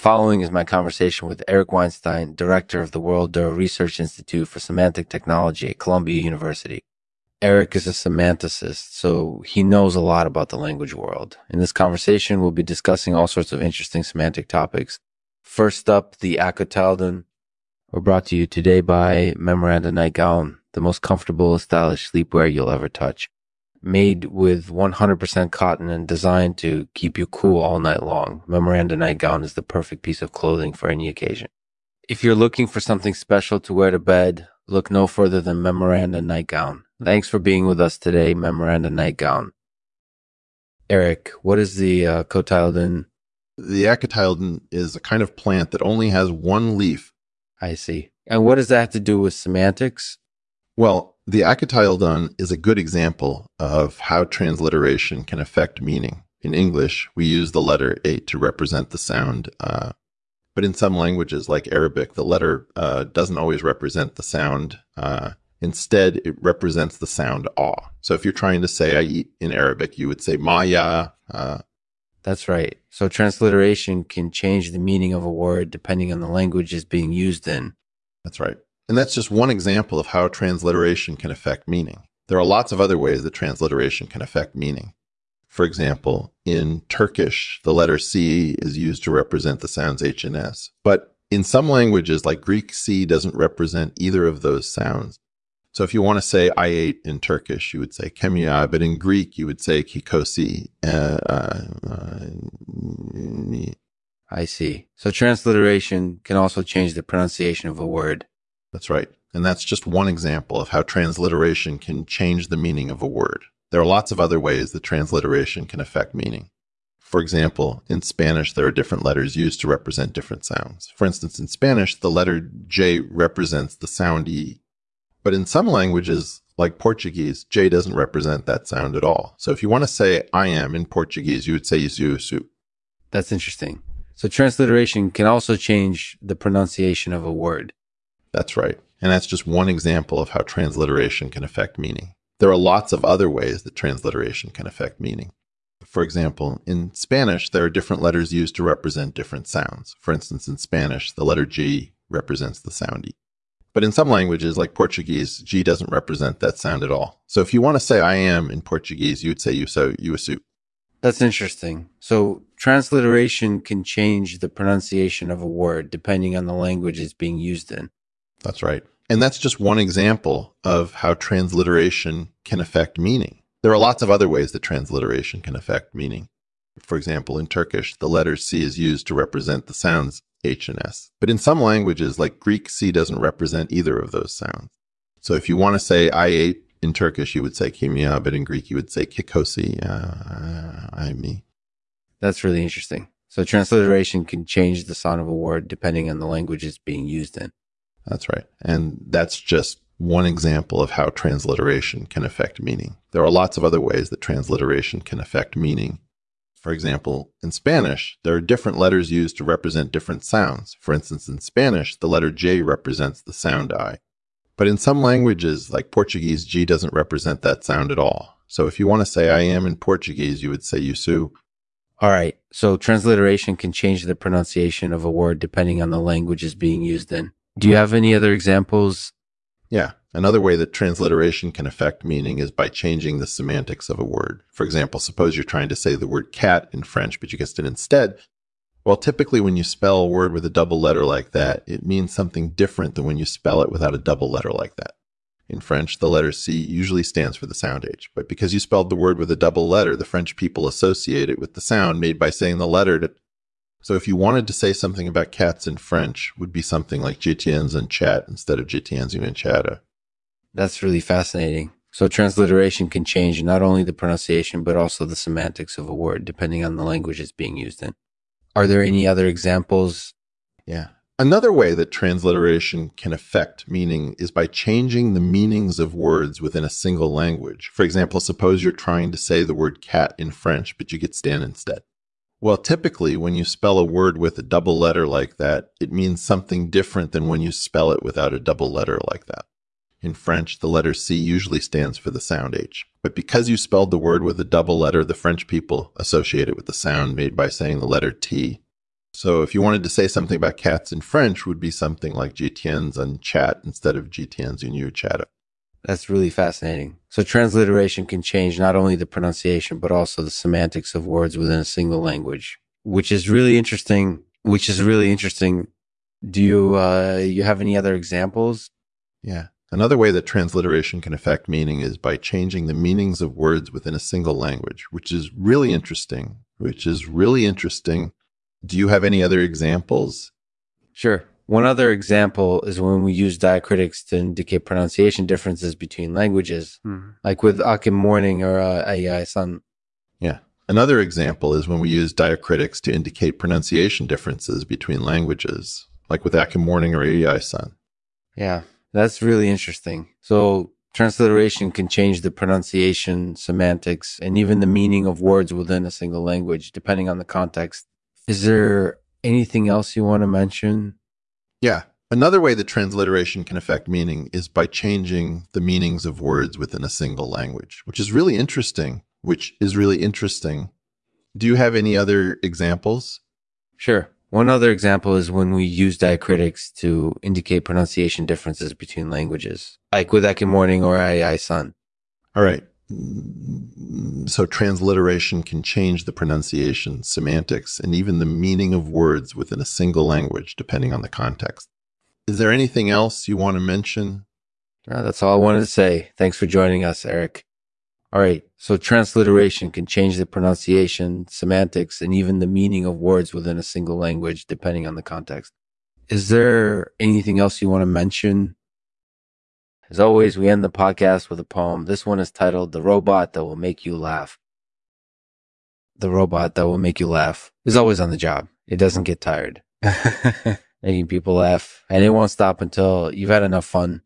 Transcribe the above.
following is my conversation with Eric Weinstein, director of the Worldorough Research Institute for Semantic Technology at Columbia University. Eric is a semanticist, so he knows a lot about the language world. In this conversation, we'll be discussing all sorts of interesting semantic topics. First up, the acotyledon. We're brought to you today by Memoranda Nightgown, the most comfortable, stylish sleepwear you'll ever touch made with 100% cotton and designed to keep you cool all night long. Memoranda nightgown is the perfect piece of clothing for any occasion. If you're looking for something special to wear to bed, look no further than Memoranda nightgown. Thanks for being with us today, Memoranda nightgown. Eric, what is the uh, cotyledon? The acotyledon is a kind of plant that only has one leaf. I see. And what does that have to do with semantics? Well, the acotyledon is a good example of how transliteration can affect meaning. In English, we use the letter A to represent the sound, uh, but in some languages like Arabic, the letter uh, doesn't always represent the sound. Uh, instead, it represents the sound ah. So if you're trying to say I eat in Arabic, you would say maya. Uh, That's right. So transliteration can change the meaning of a word depending on the language it's being used in. That's right. And that's just one example of how transliteration can affect meaning. There are lots of other ways that transliteration can affect meaning. For example, in Turkish, the letter C is used to represent the sounds H and S. But in some languages, like Greek, C doesn't represent either of those sounds. So if you want to say I ate in Turkish, you would say kemia, but in Greek, you would say kikosi. Uh, uh, I see. So transliteration can also change the pronunciation of a word. That's right. And that's just one example of how transliteration can change the meaning of a word. There are lots of other ways that transliteration can affect meaning. For example, in Spanish, there are different letters used to represent different sounds. For instance, in Spanish, the letter J represents the sound E. But in some languages, like Portuguese, J doesn't represent that sound at all. So if you want to say I am in Portuguese, you would say Isu. That's interesting. So transliteration can also change the pronunciation of a word. That's right. And that's just one example of how transliteration can affect meaning. There are lots of other ways that transliteration can affect meaning. For example, in Spanish, there are different letters used to represent different sounds. For instance, in Spanish, the letter G represents the sound E. But in some languages, like Portuguese, G doesn't represent that sound at all. So if you want to say I am in Portuguese, you would say you so you assume. That's interesting. So transliteration can change the pronunciation of a word depending on the language it's being used in. That's right. And that's just one example of how transliteration can affect meaning. There are lots of other ways that transliteration can affect meaning. For example, in Turkish, the letter C is used to represent the sounds H and S. But in some languages, like Greek, C doesn't represent either of those sounds. So if you want to say I ate in Turkish, you would say kimia, but in Greek, you would say kikosi, uh, I me. That's really interesting. So transliteration can change the sound of a word depending on the language it's being used in. That's right. And that's just one example of how transliteration can affect meaning. There are lots of other ways that transliteration can affect meaning. For example, in Spanish, there are different letters used to represent different sounds. For instance, in Spanish, the letter J represents the sound I. But in some languages, like Portuguese, G doesn't represent that sound at all. So if you want to say I am in Portuguese, you would say Yusu. All right. So transliteration can change the pronunciation of a word depending on the language it's being used in. Do you have any other examples? Yeah. Another way that transliteration can affect meaning is by changing the semantics of a word. For example, suppose you're trying to say the word cat in French, but you guessed it instead. Well, typically when you spell a word with a double letter like that, it means something different than when you spell it without a double letter like that. In French, the letter C usually stands for the sound H, but because you spelled the word with a double letter, the French people associate it with the sound made by saying the letter so if you wanted to say something about cats in French, would be something like tiens un chat instead of Je tiens une chatte. That's really fascinating. So transliteration can change not only the pronunciation, but also the semantics of a word, depending on the language it's being used in. Are there any other examples? Yeah. Another way that transliteration can affect meaning is by changing the meanings of words within a single language. For example, suppose you're trying to say the word cat in French, but you get Stan instead. Well, typically, when you spell a word with a double letter like that, it means something different than when you spell it without a double letter like that. In French, the letter C usually stands for the sound H. But because you spelled the word with a double letter, the French people associate it with the sound made by saying the letter T. So if you wanted to say something about cats in French, would be something like tiens un chat instead of Je tiens une chat. That's really fascinating. So transliteration can change not only the pronunciation, but also the semantics of words within a single language, which is really interesting, which is really interesting. Do you, uh, you have any other examples? Yeah. Another way that transliteration can affect meaning is by changing the meanings of words within a single language, which is really interesting, which is really interesting. Do you have any other examples? Sure. One other example is when we use diacritics to indicate pronunciation differences between languages, mm-hmm. like with Akim Morning or uh, Ai San. Yeah. Another example is when we use diacritics to indicate pronunciation differences between languages, like with Akim Morning or Ai San. Yeah, that's really interesting. So transliteration can change the pronunciation, semantics, and even the meaning of words within a single language, depending on the context. Is there anything else you want to mention? Yeah. Another way that transliteration can affect meaning is by changing the meanings of words within a single language, which is really interesting, which is really interesting. Do you have any other examples? Sure. One other example is when we use diacritics to indicate pronunciation differences between languages, like with Akim Morning or Ai San. All right. So transliteration can change the pronunciation, semantics, and even the meaning of words within a single language, depending on the context. Is there anything else you want to mention? Uh, that's all I wanted to say. Thanks for joining us, Eric. All right. So transliteration can change the pronunciation, semantics, and even the meaning of words within a single language, depending on the context. Is there anything else you want to mention as always, we end the podcast with a poem. This one is titled The Robot That Will Make You Laugh. The robot that will make you laugh is always on the job. It doesn't get tired. Making people laugh and it won't stop until you've had enough fun